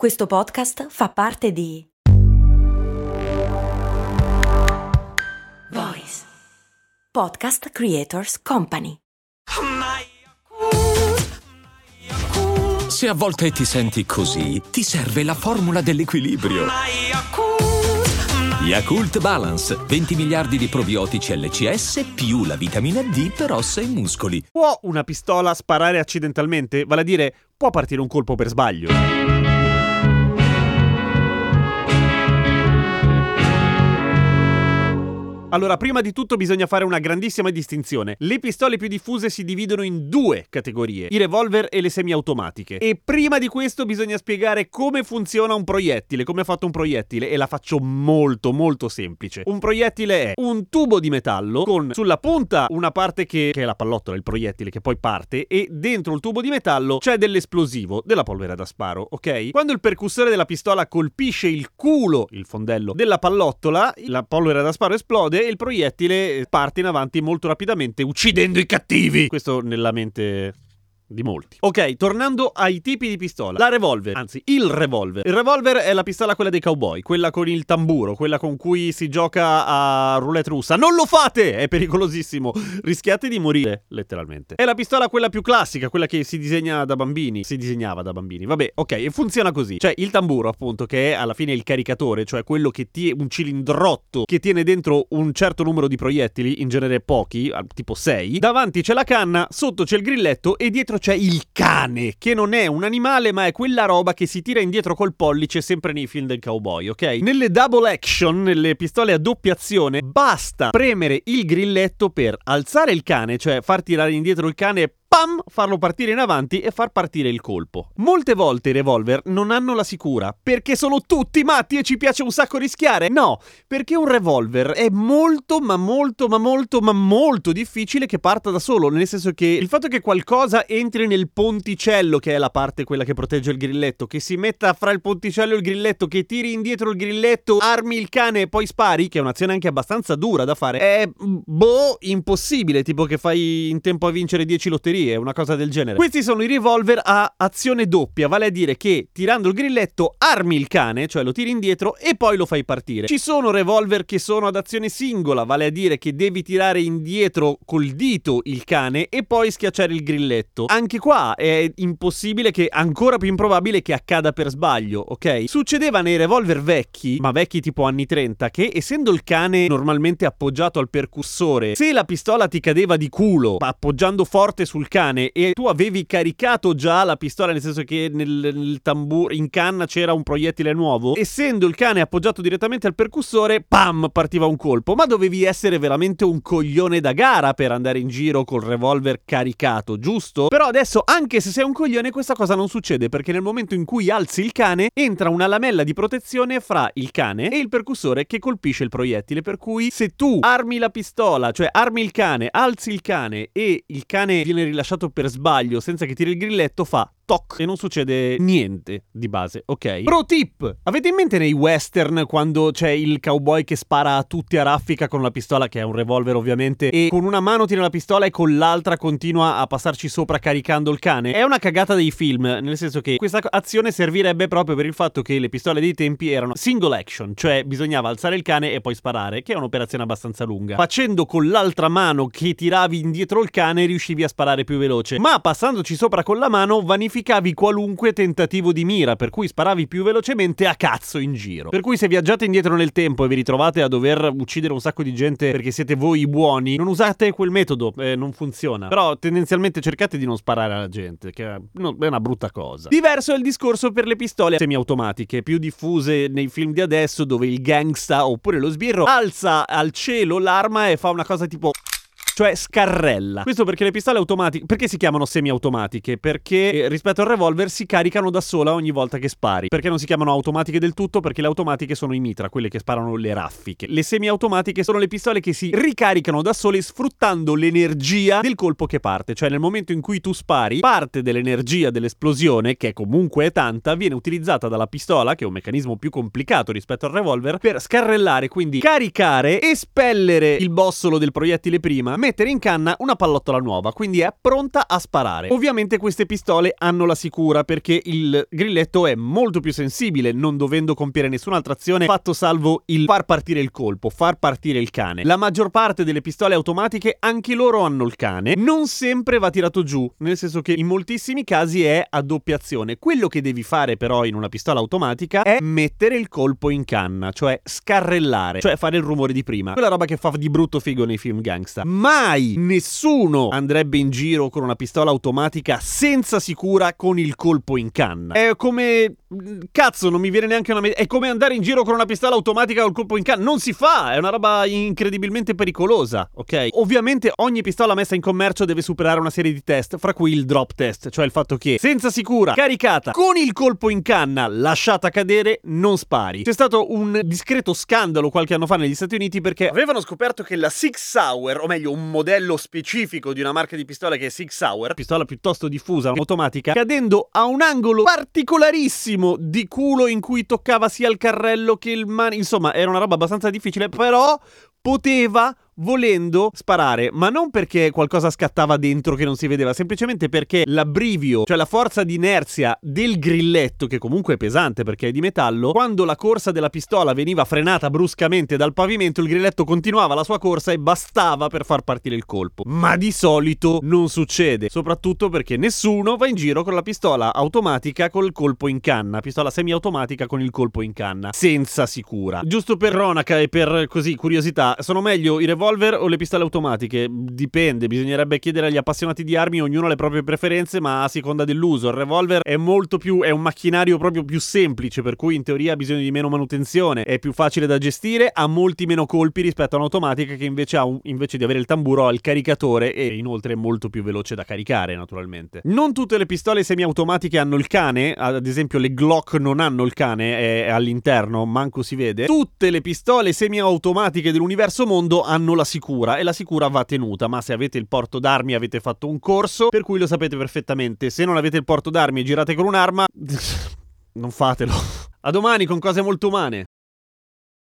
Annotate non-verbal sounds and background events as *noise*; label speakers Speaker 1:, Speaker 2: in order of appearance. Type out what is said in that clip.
Speaker 1: Questo podcast fa parte di Voice Podcast Creators Company.
Speaker 2: Se a volte ti senti così, ti serve la formula dell'equilibrio. Yakult Balance, 20 miliardi di probiotici LCS più la vitamina D per ossa e muscoli.
Speaker 3: Può una pistola sparare accidentalmente? Vale a dire, può partire un colpo per sbaglio? Allora, prima di tutto bisogna fare una grandissima distinzione. Le pistole più diffuse si dividono in due categorie, i revolver e le semiautomatiche. E prima di questo bisogna spiegare come funziona un proiettile, come è fatto un proiettile, e la faccio molto molto semplice. Un proiettile è un tubo di metallo con sulla punta una parte che, che è la pallottola, il proiettile che poi parte, e dentro il tubo di metallo c'è dell'esplosivo, della polvere da sparo, ok? Quando il percussore della pistola colpisce il culo, il fondello, della pallottola, la polvere da sparo esplode e il proiettile parte in avanti molto rapidamente, uccidendo i cattivi. Questo nella mente di molti. Ok, tornando ai tipi di pistola. La revolver, anzi il revolver. Il revolver è la pistola quella dei cowboy, quella con il tamburo, quella con cui si gioca a roulette russa. Non lo fate! È pericolosissimo. Rischiate di morire, letteralmente. È la pistola quella più classica, quella che si disegna da bambini. Si disegnava da bambini. Vabbè, ok, e funziona così. Cioè, il tamburo, appunto, che è alla fine il caricatore, cioè quello che tiene un cilindrotto che tiene dentro un certo numero di proiettili, in genere pochi, tipo 6. Davanti c'è la canna, sotto c'è il grilletto e dietro c'è il cane, che non è un animale, ma è quella roba che si tira indietro col pollice sempre nei film del cowboy, ok? Nelle double action, nelle pistole a doppia azione, basta premere il grilletto per alzare il cane, cioè far tirare indietro il cane pam, farlo partire in avanti e far partire il colpo. Molte volte i revolver non hanno la sicura, perché sono tutti matti e ci piace un sacco rischiare. No, perché un revolver è molto, ma molto, ma molto, ma molto difficile che parta da solo, nel senso che il fatto che qualcosa entri nel ponticello, che è la parte quella che protegge il grilletto, che si metta fra il ponticello e il grilletto, che tiri indietro il grilletto, armi il cane e poi spari, che è un'azione anche abbastanza dura da fare, è boh, impossibile, tipo che fai in tempo a vincere 10 lotterie è una cosa del genere. Questi sono i revolver a azione doppia, vale a dire che tirando il grilletto armi il cane, cioè lo tiri indietro e poi lo fai partire. Ci sono revolver che sono ad azione singola, vale a dire che devi tirare indietro col dito il cane e poi schiacciare il grilletto. Anche qua è impossibile che, ancora più improbabile che accada per sbaglio, ok? Succedeva nei revolver vecchi, ma vecchi tipo anni 30, che essendo il cane normalmente appoggiato al percussore, se la pistola ti cadeva di culo appoggiando forte sul cane e tu avevi caricato già la pistola, nel senso che nel, nel tamburo, in canna c'era un proiettile nuovo, essendo il cane appoggiato direttamente al percussore, pam, partiva un colpo. Ma dovevi essere veramente un coglione da gara per andare in giro col revolver caricato, giusto? Però adesso, anche se sei un coglione, questa cosa non succede perché nel momento in cui alzi il cane, entra una lamella di protezione fra il cane e il percussore che colpisce il proiettile. Per cui se tu armi la pistola, cioè armi il cane, alzi il cane e il cane viene rilasciato lasciato per sbaglio senza che tiri il grilletto fa toc e non succede niente di base, ok? Pro tip! Avete in mente nei western quando c'è il cowboy che spara a tutti a raffica con la pistola, che è un revolver ovviamente, e con una mano tira la pistola e con l'altra continua a passarci sopra caricando il cane? È una cagata dei film, nel senso che questa azione servirebbe proprio per il fatto che le pistole dei tempi erano single action, cioè bisognava alzare il cane e poi sparare, che è un'operazione abbastanza lunga. Facendo con l'altra mano che tiravi indietro il cane riuscivi a sparare più veloce, ma passandoci sopra con la mano vanificavi vanificavi qualunque tentativo di mira, per cui sparavi più velocemente a cazzo in giro. Per cui se viaggiate indietro nel tempo e vi ritrovate a dover uccidere un sacco di gente perché siete voi i buoni, non usate quel metodo, eh, non funziona. Però tendenzialmente cercate di non sparare alla gente, che è una brutta cosa. Diverso è il discorso per le pistole semiautomatiche, più diffuse nei film di adesso dove il gangsta oppure lo sbirro alza al cielo l'arma e fa una cosa tipo cioè scarrella. Questo perché le pistole automatiche, perché si chiamano semiautomatiche? Perché eh, rispetto al revolver si caricano da sola ogni volta che spari. Perché non si chiamano automatiche del tutto? Perché le automatiche sono i mitra, quelle che sparano le raffiche. Le semiautomatiche sono le pistole che si ricaricano da sole sfruttando l'energia del colpo che parte. Cioè nel momento in cui tu spari, parte dell'energia dell'esplosione, che comunque è tanta, viene utilizzata dalla pistola, che è un meccanismo più complicato rispetto al revolver, per scarrellare, quindi caricare, espellere il bossolo del proiettile prima, mettere in canna una pallottola nuova, quindi è pronta a sparare. Ovviamente queste pistole hanno la sicura perché il grilletto è molto più sensibile, non dovendo compiere nessun'altra azione, fatto salvo il far partire il colpo, far partire il cane. La maggior parte delle pistole automatiche anche loro hanno il cane, non sempre va tirato giù, nel senso che in moltissimi casi è a doppia azione. Quello che devi fare però in una pistola automatica è mettere il colpo in canna, cioè scarrellare, cioè fare il rumore di prima. Quella roba che fa di brutto figo nei film gangsta. Mai nessuno andrebbe in giro con una pistola automatica senza sicura con il colpo in canna. È come cazzo, non mi viene neanche una me- è come andare in giro con una pistola automatica col colpo in canna, non si fa, è una roba incredibilmente pericolosa, ok? Ovviamente ogni pistola messa in commercio deve superare una serie di test, fra cui il drop test, cioè il fatto che senza sicura, caricata, con il colpo in canna, lasciata cadere, non spari. C'è stato un discreto scandalo qualche anno fa negli Stati Uniti perché avevano scoperto che la Six Sauer, o meglio un modello specifico di una marca di pistola che è Six Sauer, pistola piuttosto diffusa, automatica, cadendo a un angolo particolarissimo di culo in cui toccava sia il carrello che il man... Insomma, era una roba abbastanza difficile, però poteva volendo sparare, ma non perché qualcosa scattava dentro che non si vedeva, semplicemente perché l'abbrivio, cioè la forza di inerzia del grilletto, che comunque è pesante perché è di metallo, quando la corsa della pistola veniva frenata bruscamente dal pavimento, il grilletto continuava la sua corsa e bastava per far partire il colpo. Ma di solito non succede, soprattutto perché nessuno va in giro con la pistola automatica col colpo in canna, pistola semiautomatica con il colpo in canna, senza sicura. Giusto per ronaca e per così curiosità, sono meglio i revolver revolver o le pistole automatiche? Dipende, bisognerebbe chiedere agli appassionati di armi, ognuno ha le proprie preferenze, ma a seconda dell'uso. Il revolver è molto più, è un macchinario proprio più semplice, per cui in teoria ha bisogno di meno manutenzione, è più facile da gestire, ha molti meno colpi rispetto a un'automatica che invece, ha un, invece di avere il tamburo ha il caricatore e inoltre è molto più veloce da caricare, naturalmente. Non tutte le pistole semiautomatiche hanno il cane, ad esempio le Glock non hanno il cane, è all'interno, manco si vede. Tutte le pistole semiautomatiche dell'universo mondo hanno la sicura e la sicura va tenuta, ma se avete il porto d'armi avete fatto un corso, per cui lo sapete perfettamente. Se non avete il porto d'armi e girate con un'arma, *laughs* non fatelo. A domani con cose molto umane.